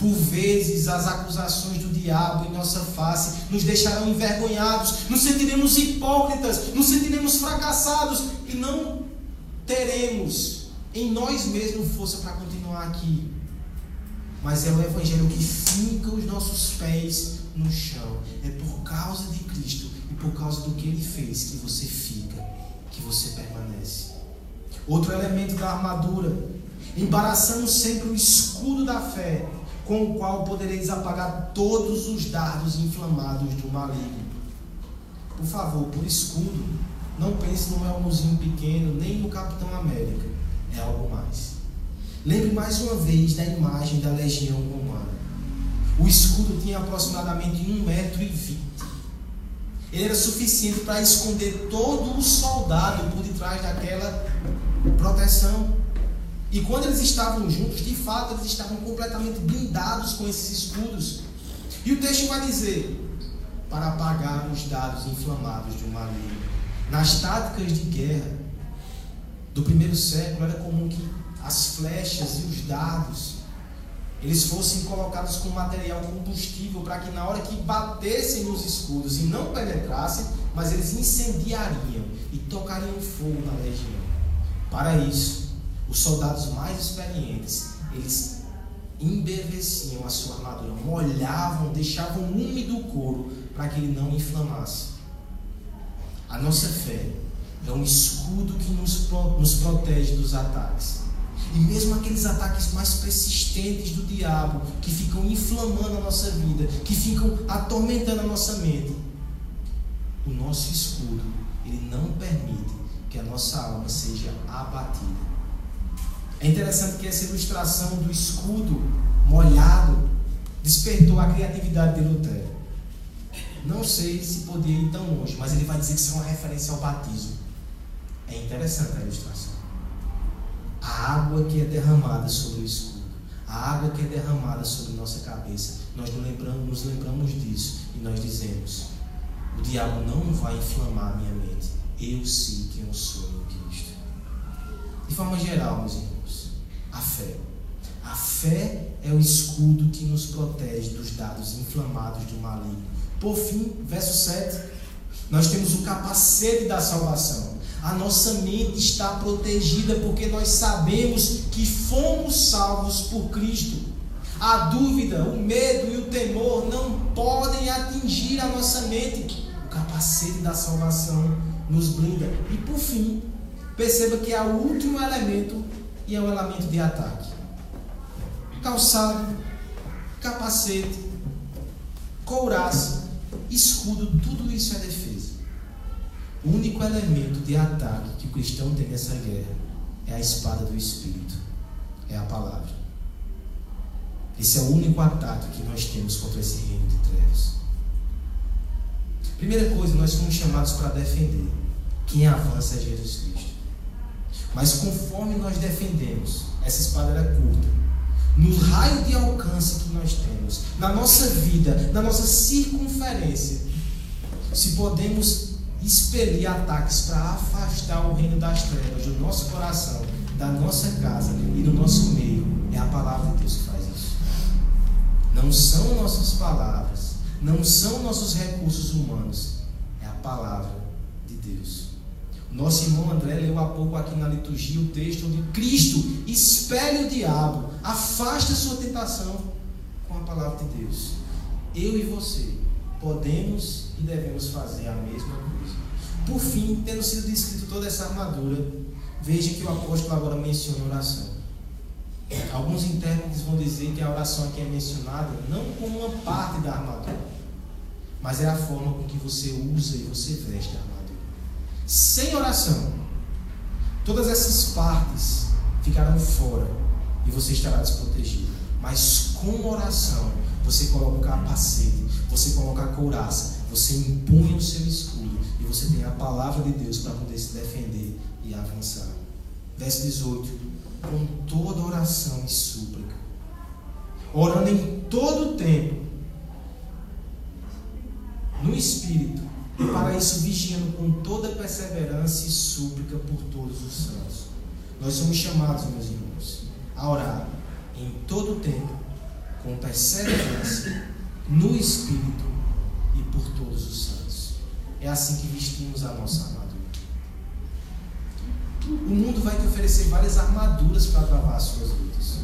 por vezes, as acusações do diabo em nossa face nos deixarão envergonhados, nos sentiremos hipócritas, nos sentiremos fracassados e não teremos em nós mesmos força para continuar aqui. Mas é o Evangelho que finca os nossos pés no chão. É por causa de Cristo e por causa do que Ele fez que você fica, que você permanece. Outro elemento da armadura, embaraçando sempre o escudo da fé com o qual podereis apagar todos os dardos inflamados do maligno. Por favor, por escudo, não pense no elmozinho pequeno, nem no Capitão América. É algo mais. Lembre mais uma vez da imagem da legião romana. O escudo tinha aproximadamente 1,20 metro. E Ele era suficiente para esconder todo o soldado por detrás daquela proteção. E quando eles estavam juntos, de fato, eles estavam completamente blindados com esses escudos. E o texto vai dizer: para apagar os dados inflamados de um maligno. Nas táticas de guerra do primeiro século, era comum que as flechas e os dados eles fossem colocados com material combustível para que na hora que batessem nos escudos e não penetrassem, mas eles incendiariam e tocariam fogo na legião. Para isso, os soldados mais experientes, eles embeveciam a sua armadura, molhavam, deixavam úmido o couro para que ele não inflamasse. A nossa fé é um escudo que nos, nos protege dos ataques. E mesmo aqueles ataques mais persistentes do diabo, que ficam inflamando a nossa vida, que ficam atormentando a nossa mente, o nosso escudo, ele não permite que a nossa alma seja abatida. É interessante que essa ilustração do escudo molhado despertou a criatividade de Lutero. Não sei se podia ir tão longe, mas ele vai dizer que isso é uma referência ao batismo. É interessante a ilustração. A água que é derramada sobre o escudo, a água que é derramada sobre nossa cabeça, nós nos lembramos, nos lembramos disso e nós dizemos: o diabo não vai inflamar a minha mente. Eu sei quem eu sou em Cristo. De forma geral, meus irmãos a fé. A fé é o escudo que nos protege dos dados inflamados do maligno. Por fim, verso 7, nós temos o capacete da salvação. A nossa mente está protegida porque nós sabemos que fomos salvos por Cristo. A dúvida, o medo e o temor não podem atingir a nossa mente. O capacete da salvação nos blinda. E por fim, perceba que é o último elemento e é o elemento de ataque. Calçado, capacete, couraça, escudo, tudo isso é defesa. O único elemento de ataque que o cristão tem nessa guerra é a espada do Espírito, é a palavra. Esse é o único ataque que nós temos contra esse reino de trevas. Primeira coisa, nós fomos chamados para defender. Quem avança é Jesus Cristo. Mas conforme nós defendemos, essa espada era curta. No raio de alcance que nós temos, na nossa vida, na nossa circunferência, se podemos expelir ataques para afastar o reino das trevas do nosso coração, da nossa casa e do nosso meio, é a palavra de Deus que faz isso. Não são nossas palavras, não são nossos recursos humanos, é a palavra de Deus. Nosso irmão André leu há pouco aqui na liturgia o texto onde Cristo espelha o diabo, afasta sua tentação com a palavra de Deus. Eu e você podemos e devemos fazer a mesma coisa. Por fim, tendo sido descrito toda essa armadura, veja que o apóstolo agora menciona oração. Alguns intérpretes vão dizer que a oração aqui é mencionada não como uma parte da armadura, mas é a forma com que você usa e você veste a armadura. Sem oração, todas essas partes ficarão fora e você estará desprotegido. Mas com oração, você coloca capacete, você coloca a couraça, você impunha o seu escudo você tem a palavra de Deus para poder se defender e avançar. Verso 18: Com toda oração e súplica, orando em todo o tempo, no Espírito, e para isso vigiando com toda perseverança e súplica por todos os santos. Nós somos chamados, meus irmãos, a orar em todo o tempo, com perseverança, no Espírito e por todos os santos. É assim que vestimos a nossa armadura. O mundo vai te oferecer várias armaduras para travar as suas lutas.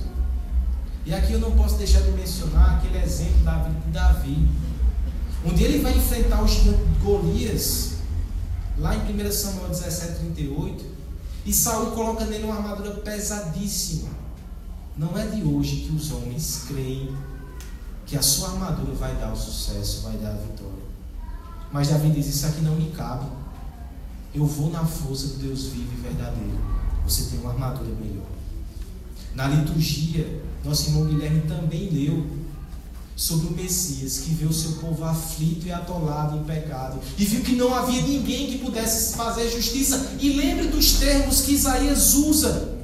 E aqui eu não posso deixar de mencionar aquele exemplo da vida de Davi onde ele vai enfrentar o Golias, lá em 1 Samuel 17, 38, e Saul coloca nele uma armadura pesadíssima. Não é de hoje que os homens creem que a sua armadura vai dar o sucesso, vai dar a vitória. Mas Davi diz: Isso aqui não me cabe. Eu vou na força do Deus vivo e verdadeiro. Você tem uma armadura melhor. Na liturgia, nosso irmão Guilherme também leu sobre o Messias, que viu o seu povo aflito e atolado em pecado, e viu que não havia ninguém que pudesse fazer justiça. E lembre dos termos que Isaías usa.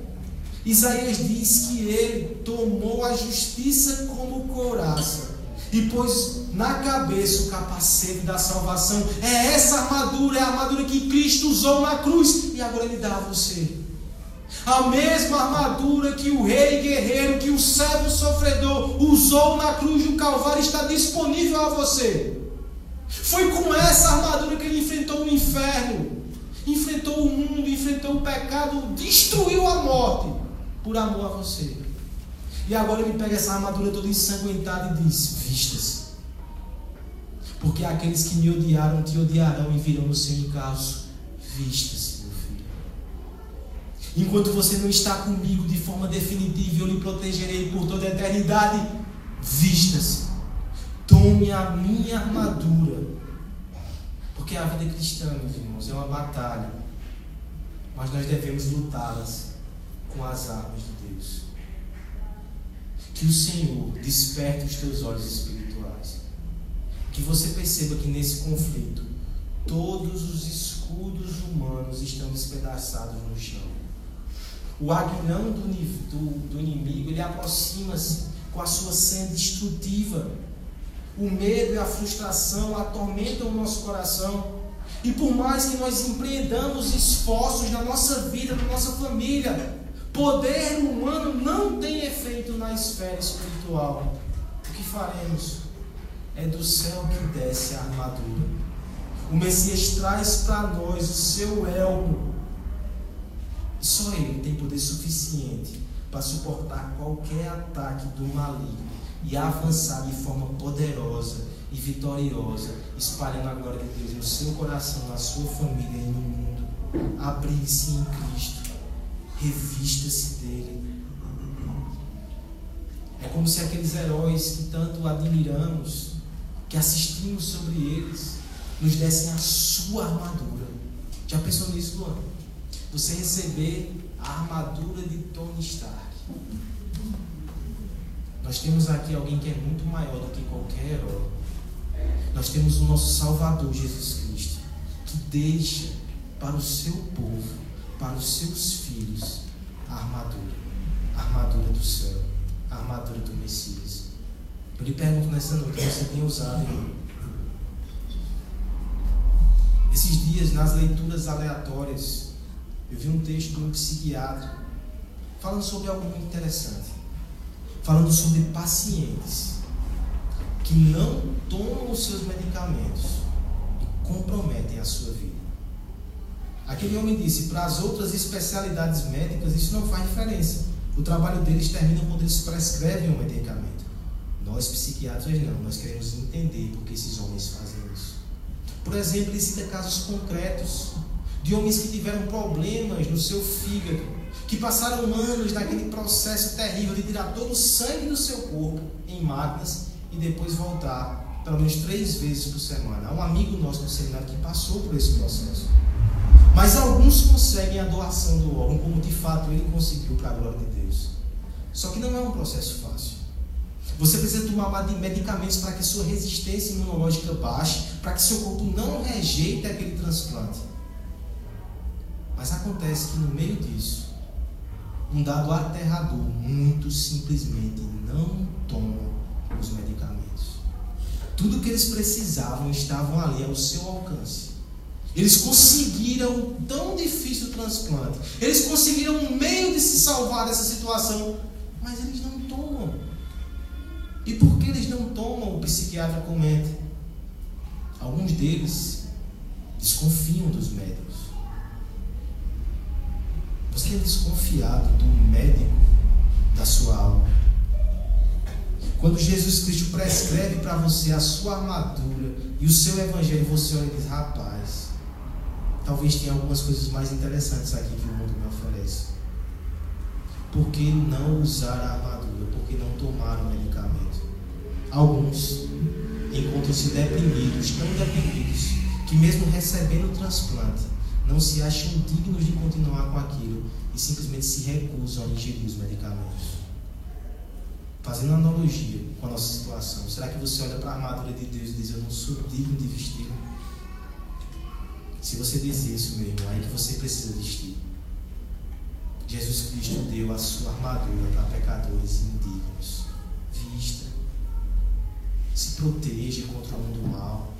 Isaías diz que ele tomou a justiça como couraça e pôs na cabeça o capacete da salvação. É essa armadura, é a armadura que Cristo usou na cruz, e agora ele dá a você. A mesma armadura que o rei guerreiro, que o servo sofredor usou na cruz do Calvário está disponível a você. Foi com essa armadura que ele enfrentou o inferno, enfrentou o mundo, enfrentou o pecado, destruiu a morte por amor a você. E agora ele pega essa armadura toda ensanguentada e diz: Vistas. Porque aqueles que me odiaram te odiarão e virão no seu encalço. Vistas. Enquanto você não está comigo de forma definitiva, eu lhe protegerei por toda a eternidade. Vistas, tome a minha armadura. Porque a vida cristã, meus irmãos, é uma batalha. Mas nós devemos lutá-las com as armas Deus. Que o Senhor desperte os teus olhos espirituais. Que você perceba que nesse conflito, todos os escudos humanos estão despedaçados no chão o aguilhão do, do, do inimigo, ele aproxima-se com a sua senha destrutiva. O medo e a frustração atormentam o nosso coração. E por mais que nós empreendamos esforços na nossa vida, na nossa família, poder humano não tem efeito na esfera espiritual. O que faremos? É do céu que desce a armadura. O Messias traz para nós o seu elmo e só Ele tem poder suficiente para suportar qualquer ataque do maligno e avançar de forma poderosa e vitoriosa, espalhando a glória de Deus no seu coração, na sua família e no mundo. Abrigue-se em Cristo, revista-se dele. É como se aqueles heróis que tanto admiramos, que assistimos sobre eles, nos dessem a sua armadura. Já pensou nisso, Luan? você receber a armadura de Tony Stark. Nós temos aqui alguém que é muito maior do que qualquer herói. Nós temos o nosso Salvador Jesus Cristo, que deixa para o seu povo, para os seus filhos, a armadura, a armadura do céu, a armadura do Messias. Eu lhe pergunto nessa noite, você tem usado? Esses dias, nas leituras aleatórias, eu vi um texto de um psiquiatra falando sobre algo muito interessante. Falando sobre pacientes que não tomam os seus medicamentos e comprometem a sua vida. Aquele homem disse: para as outras especialidades médicas isso não faz diferença. O trabalho deles termina quando eles prescrevem um medicamento. Nós psiquiatras não, nós queremos entender por que esses homens fazem isso. Por exemplo, ele cita casos concretos de homens que tiveram problemas no seu fígado, que passaram anos naquele processo terrível de tirar todo o sangue do seu corpo em máquinas e depois voltar pelo menos três vezes por semana. Há um amigo nosso no seminário que passou por esse processo. Mas alguns conseguem a doação do órgão, como de fato ele conseguiu para a glória de Deus. Só que não é um processo fácil. Você precisa tomar medicamentos para que sua resistência imunológica baixe, para que seu corpo não rejeite aquele transplante. Mas acontece que no meio disso, um dado aterrador, muito simplesmente não tomam os medicamentos. Tudo que eles precisavam estavam ali ao seu alcance. Eles conseguiram o tão difícil transplante. Eles conseguiram um meio de se salvar dessa situação, mas eles não tomam. E por que eles não tomam? O psiquiatra comenta. Alguns deles desconfiam dos médicos. Você é desconfiado do médico da sua alma. Quando Jesus Cristo prescreve para você a sua armadura e o seu evangelho, você olha e diz: rapaz, talvez tenha algumas coisas mais interessantes aqui que o mundo me oferece. Por que não usar a armadura? Por que não tomar o medicamento? Alguns encontram-se deprimidos, tão deprimidos, que mesmo recebendo o transplante, não se acham dignos de continuar com aquilo e simplesmente se recusam a ingerir os medicamentos. Fazendo analogia com a nossa situação, será que você olha para a armadura de Deus e diz: Eu não sou digno de vestir? Se você diz isso, meu irmão, é que você precisa vestir. Jesus Cristo deu a sua armadura para pecadores indignos. Vista. Se proteja contra o mundo mal.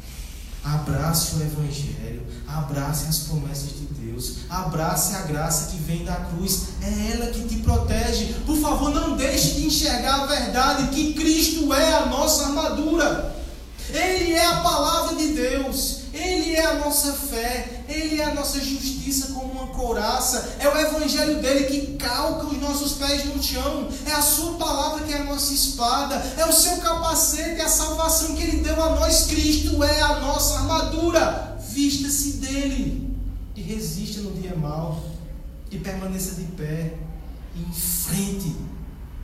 Abrace o Evangelho, abrace as promessas de Deus, abrace a graça que vem da cruz, é ela que te protege. Por favor, não deixe de enxergar a verdade que Cristo é a nossa armadura, Ele é a palavra de Deus, ele é a nossa fé, Ele é a nossa justiça como uma couraça. É o Evangelho dele que calca os nossos pés no chão. É a Sua palavra que é a nossa espada. É o seu capacete, é a salvação que Ele deu a nós. Cristo é a nossa armadura. Vista-se dele e resista no dia mau. E permaneça de pé e enfrente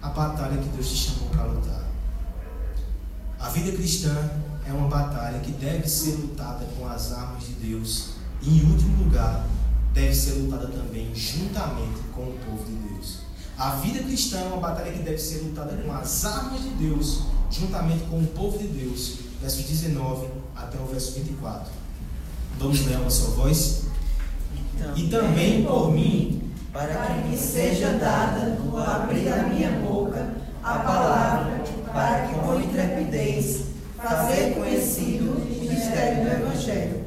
a batalha que Deus te chamou para lutar. A vida cristã é uma batalha que deve ser lutada com as armas de Deus. E, em último lugar, deve ser lutada também juntamente com o povo de Deus. A vida cristã é uma batalha que deve ser lutada com as armas de Deus, juntamente com o povo de Deus. Versos 19 até o verso 24. Vamos ler uma só voz? E também por mim, para que me seja dada no abrir da minha boca a palavra, para que com intrepidez fazer conhecido o mistério do Evangelho,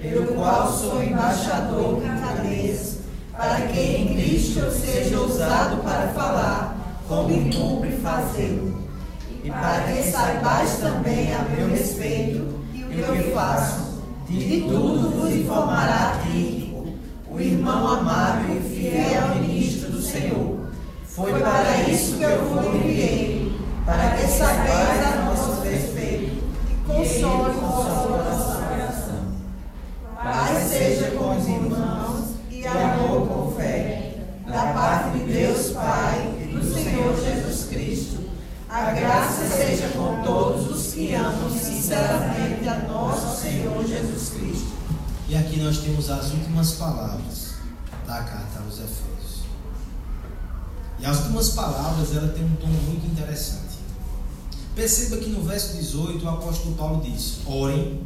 pelo qual sou embaixador em cadeias, para que em Cristo eu seja usado para falar, como me cumpre fazê-lo, e para que saibais também a meu respeito o que eu faço, de tudo vos informará Tíquico, o irmão amável e fiel ministro do Senhor. Foi para isso que eu vos enviei, para que saibais a console o vosso coração. Paz seja com os irmãos e amor com fé, da parte de Deus Pai e do Senhor Jesus Cristo. A graça seja com todos os que amam sinceramente a nosso Senhor Jesus Cristo. E aqui nós temos as últimas palavras da carta aos Efésios. E as últimas palavras ela tem um tom muito interessante. Perceba que no verso 18 o apóstolo Paulo diz: Orem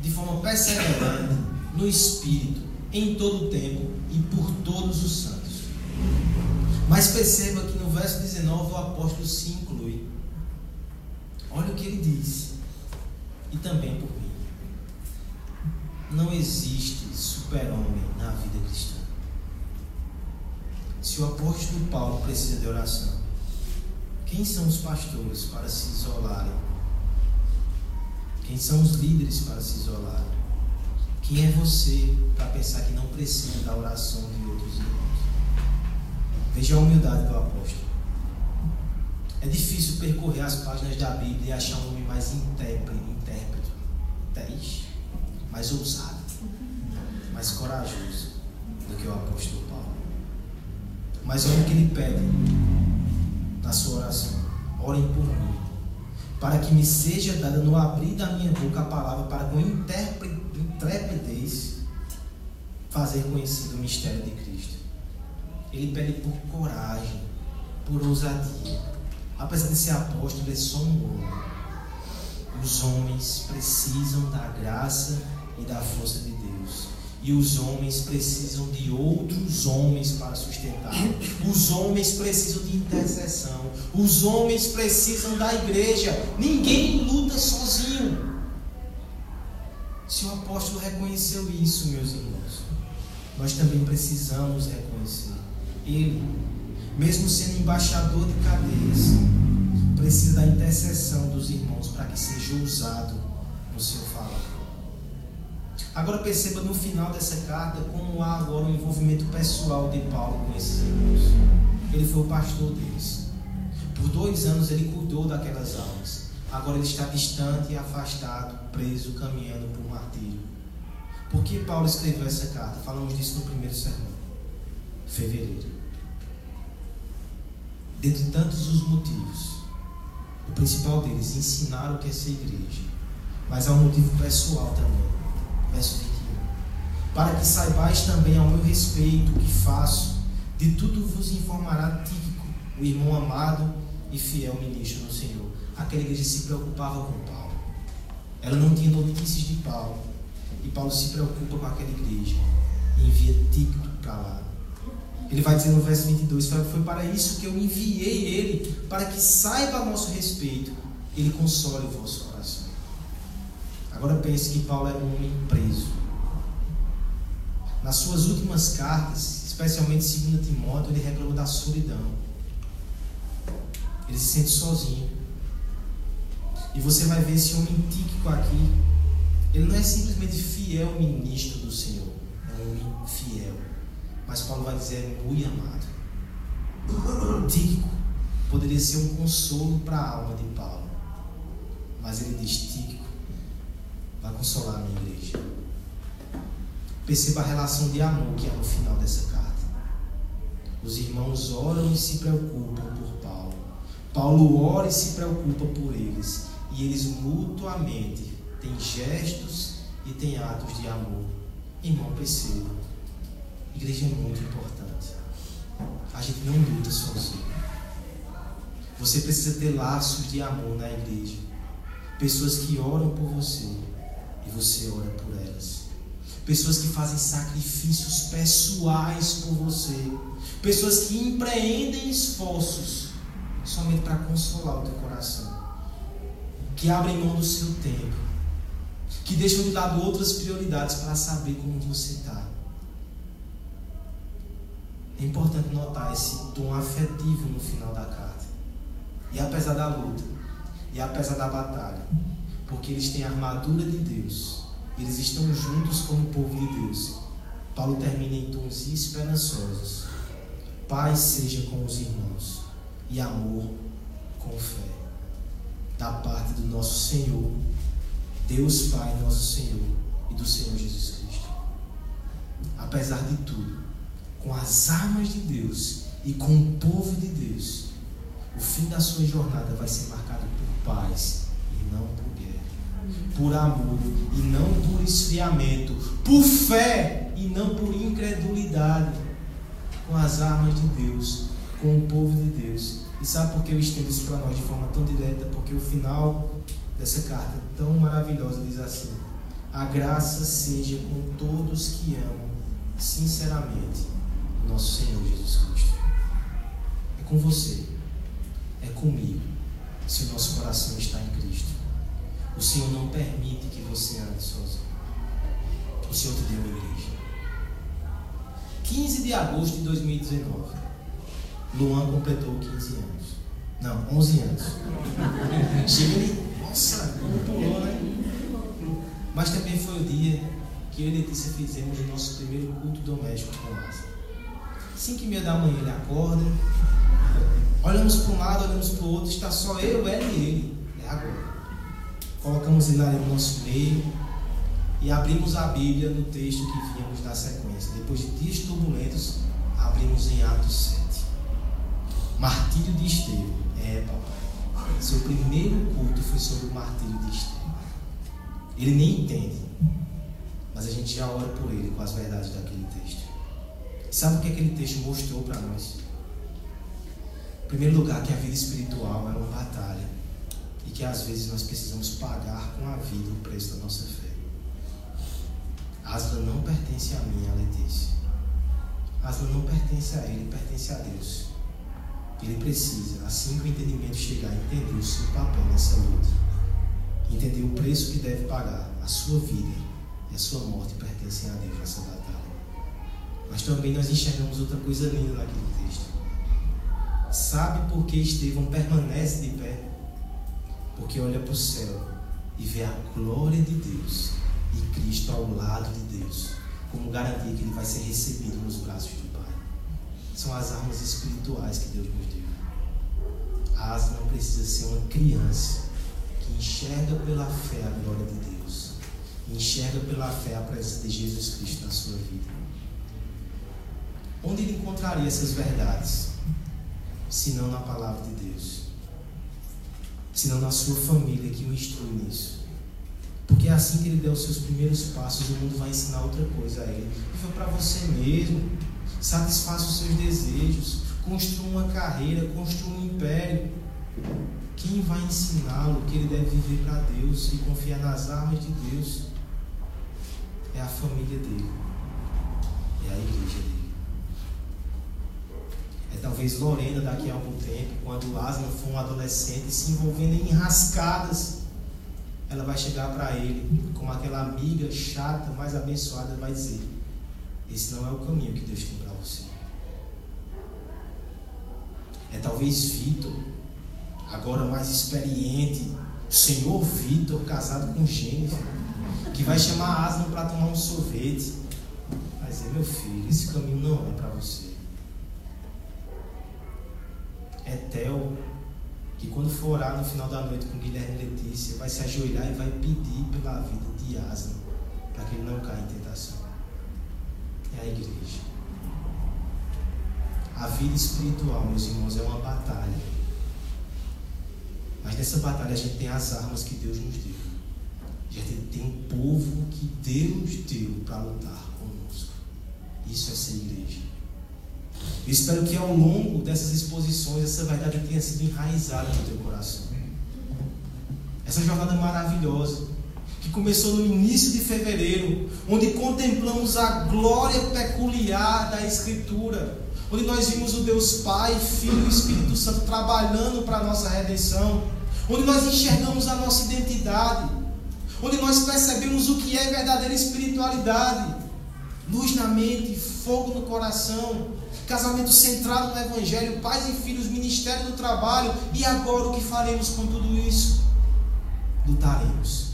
de forma perseverante no Espírito, em todo o tempo e por todos os santos. Mas perceba que no verso 19 o apóstolo se inclui. Olha o que ele diz. E também por mim. Não existe super-homem na vida cristã. Se o apóstolo Paulo precisa de oração, quem são os pastores para se isolarem? Quem são os líderes para se isolarem? Quem é você para pensar que não precisa da oração de outros irmãos? Veja a humildade do apóstolo. É difícil percorrer as páginas da Bíblia e achar um homem mais intérprete, intérprete, mais ousado, mais corajoso do que o apóstolo Paulo. Mas olha o que ele pede na sua oração: orem por mim, para que me seja dada no abrir da minha boca a palavra, para com intrepidez fazer conhecido o mistério de Cristo. Ele pede por coragem, por ousadia. Apesar de ser apóstolo, ele é homem. Os homens precisam da graça e da força de. E os homens precisam de outros homens para sustentar. Os homens precisam de intercessão. Os homens precisam da igreja. Ninguém luta sozinho. Se o apóstolo reconheceu isso, meus irmãos, nós também precisamos reconhecer. Ele, mesmo sendo embaixador de cadeias, precisa da intercessão dos irmãos para que seja usado no seu falar. Agora perceba no final dessa carta como há agora um envolvimento pessoal de Paulo com esses irmãos. Ele foi o pastor deles. Por dois anos ele cuidou daquelas almas. Agora ele está distante e afastado, preso, caminhando por um martírio. Por que Paulo escreveu essa carta? Falamos disso no primeiro sermão. Fevereiro. Dentre tantos os motivos, o principal deles, ensinar o que é ser igreja. Mas há um motivo pessoal também verso 21. Para que saibais também ao meu respeito o que faço, de tudo vos informará Tíquico, o irmão amado e fiel ministro do Senhor. Aquela igreja se preocupava com Paulo. Ela não tinha notícias de Paulo. E Paulo se preocupa com aquela igreja e envia Tíquico para lá. Ele vai dizer no verso 22: Foi para isso que eu enviei ele, para que saiba a nosso respeito, ele console o vosso. Agora pense que Paulo era um homem preso. Nas suas últimas cartas, especialmente 2 Timóteo, ele reclama da solidão. Ele se sente sozinho. E você vai ver esse homem tíquico aqui. Ele não é simplesmente fiel ministro do Senhor. É um homem fiel. Mas Paulo vai dizer, é muito amado. Tíquico poderia ser um consolo para a alma de Paulo. Mas ele diz, Tíquico vai consolar a minha igreja. Perceba a relação de amor que há no final dessa carta. Os irmãos oram e se preocupam por Paulo. Paulo ora e se preocupa por eles. E eles mutuamente têm gestos e têm atos de amor. Irmão, perceba. Igreja é muito importante. A gente não luta sozinho. Você precisa ter laços de amor na igreja. Pessoas que oram por você e você ora por elas. Pessoas que fazem sacrifícios pessoais por você. Pessoas que empreendem esforços somente para consolar o teu coração. Que abrem mão do seu tempo. Que deixam de lado outras prioridades para saber como você está. É importante notar esse tom afetivo no final da carta. E apesar da luta, e apesar da batalha, porque eles têm a armadura de Deus. Eles estão juntos como povo de Deus. Paulo termina em tons esperançosos. Paz seja com os irmãos e amor com fé. Da parte do nosso Senhor, Deus Pai, nosso Senhor, e do Senhor Jesus Cristo. Apesar de tudo, com as armas de Deus e com o povo de Deus, o fim da sua jornada vai ser marcado por paz e não por por amor e não por esfriamento, por fé e não por incredulidade, com as armas de Deus, com o povo de Deus. E sabe por que eu estendo isso para nós de forma tão direta? Porque o final dessa carta tão maravilhosa diz assim: A graça seja com todos que amam sinceramente nosso Senhor Jesus Cristo. É com você, é comigo, se o nosso coração está em. O Senhor não permite que você ande sozinho. o Senhor te deu uma igreja. 15 de agosto de 2019, Luan completou 15 anos. Não, 11 anos. Chega ali, nossa, como pulou, né? Mas também foi o dia que eu e Letícia fizemos o nosso primeiro culto doméstico com Lázaro. 5 e meia da manhã ele acorda, olhamos para um lado, olhamos para o outro, está só eu, ela e ele. É agora. Colocamos ele ali no nosso meio e abrimos a Bíblia no texto que vínhamos na sequência. Depois de dias turbulentos, abrimos em Atos 7. Martírio de Estevão. É, papai. Seu primeiro culto foi sobre o martírio de Estevão. Ele nem entende, mas a gente já ora por ele com as verdades daquele texto. Sabe o que aquele texto mostrou para nós? Em primeiro lugar, que a vida espiritual é uma batalha e que às vezes nós precisamos pagar com a vida o preço da nossa fé. Asla não pertence a mim, a Letícia. Asla não pertence a ele, pertence a Deus. Ele precisa, assim que o entendimento chegar, entender o seu papel nessa luta. Entender o preço que deve pagar. A sua vida e a sua morte pertencem a Deus nessa batalha. Mas também nós enxergamos outra coisa linda naquele texto. Sabe por que Estevão permanece de pé? Porque olha para o céu e vê a glória de Deus e Cristo ao lado de Deus, como garantia que ele vai ser recebido nos braços do Pai. São as armas espirituais que Deus nos deu. A não precisa ser uma criança que enxerga pela fé a glória de Deus, enxerga pela fé a presença de Jesus Cristo na sua vida. Onde ele encontraria essas verdades? Se não na palavra de Deus. Se não na sua família que o instrui nisso. Porque é assim que ele der os seus primeiros passos, o mundo vai ensinar outra coisa a ele. Viva para você mesmo. Satisfaça os seus desejos. Construa uma carreira, construa um império. Quem vai ensiná-lo que ele deve viver para Deus e confiar nas armas de Deus? É a família dele. É a igreja dele. É talvez Lorena daqui a algum tempo, quando Aslan for um adolescente se envolvendo em rascadas, ela vai chegar para ele como aquela amiga chata, mais abençoada, vai dizer: Esse não é o caminho que Deus tem para você. É talvez Vitor, agora mais experiente, senhor Vitor, casado com Jennifer, que vai chamar Aslan para tomar um sorvete. Vai dizer: Meu filho, esse caminho não é para você Theo, que quando for orar no final da noite com Guilherme e Letícia, vai se ajoelhar e vai pedir pela vida de Asa, para que ele não caia em tentação. É a igreja. A vida espiritual, meus irmãos, é uma batalha. Mas nessa batalha a gente tem as armas que Deus nos deu. A gente tem um povo que Deus deu para lutar conosco. Isso é ser igreja. Eu espero que ao longo dessas exposições essa verdade tenha sido enraizada no teu coração. Essa jornada maravilhosa, que começou no início de fevereiro, onde contemplamos a glória peculiar da Escritura, onde nós vimos o Deus Pai, Filho e Espírito Santo trabalhando para a nossa redenção, onde nós enxergamos a nossa identidade, onde nós percebemos o que é verdadeira espiritualidade, luz na mente, fogo no coração, casamento centrado no Evangelho, pais e filhos, ministério do trabalho. E agora o que faremos com tudo isso? Lutaremos.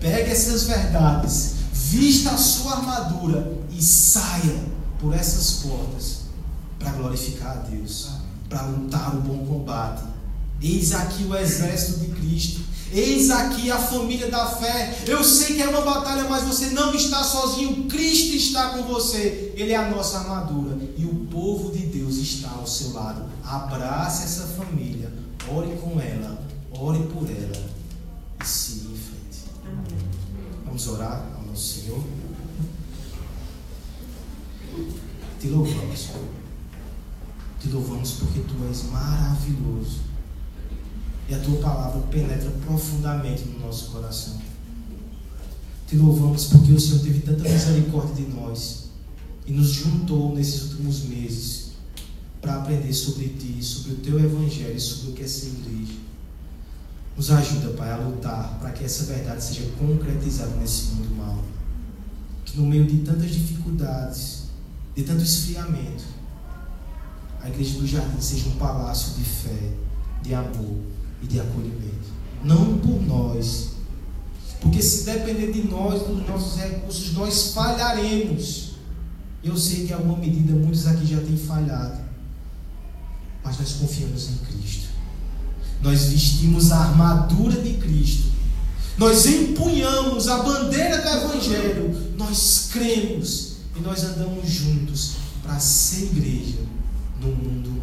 Pegue essas verdades, vista a sua armadura e saia por essas portas para glorificar a Deus, para lutar o bom combate. Eis aqui o exército de Cristo Eis aqui a família da fé. Eu sei que é uma batalha, mas você não está sozinho. Cristo está com você. Ele é a nossa armadura. Povo de Deus está ao seu lado. Abrace essa família. Ore com ela. Ore por ela. E siga em frente. Amém. Vamos orar ao nosso Senhor. Te louvamos, Te louvamos porque Tu és maravilhoso e a tua palavra penetra profundamente no nosso coração. Te louvamos porque o Senhor teve tanta misericórdia de nós e nos juntou nesses últimos meses para aprender sobre ti, sobre o teu evangelho, sobre o que é ser igreja. Nos ajuda, Pai, a lutar para que essa verdade seja concretizada nesse mundo mal. que no meio de tantas dificuldades, de tanto esfriamento, a igreja do jardim seja um palácio de fé, de amor e de acolhimento. Não por nós, porque se depender de nós, dos nossos recursos, nós falharemos. Eu sei que em alguma medida muitos aqui já têm falhado, mas nós confiamos em Cristo. Nós vestimos a armadura de Cristo. Nós empunhamos a bandeira do Evangelho. Nós cremos e nós andamos juntos para ser igreja no mundo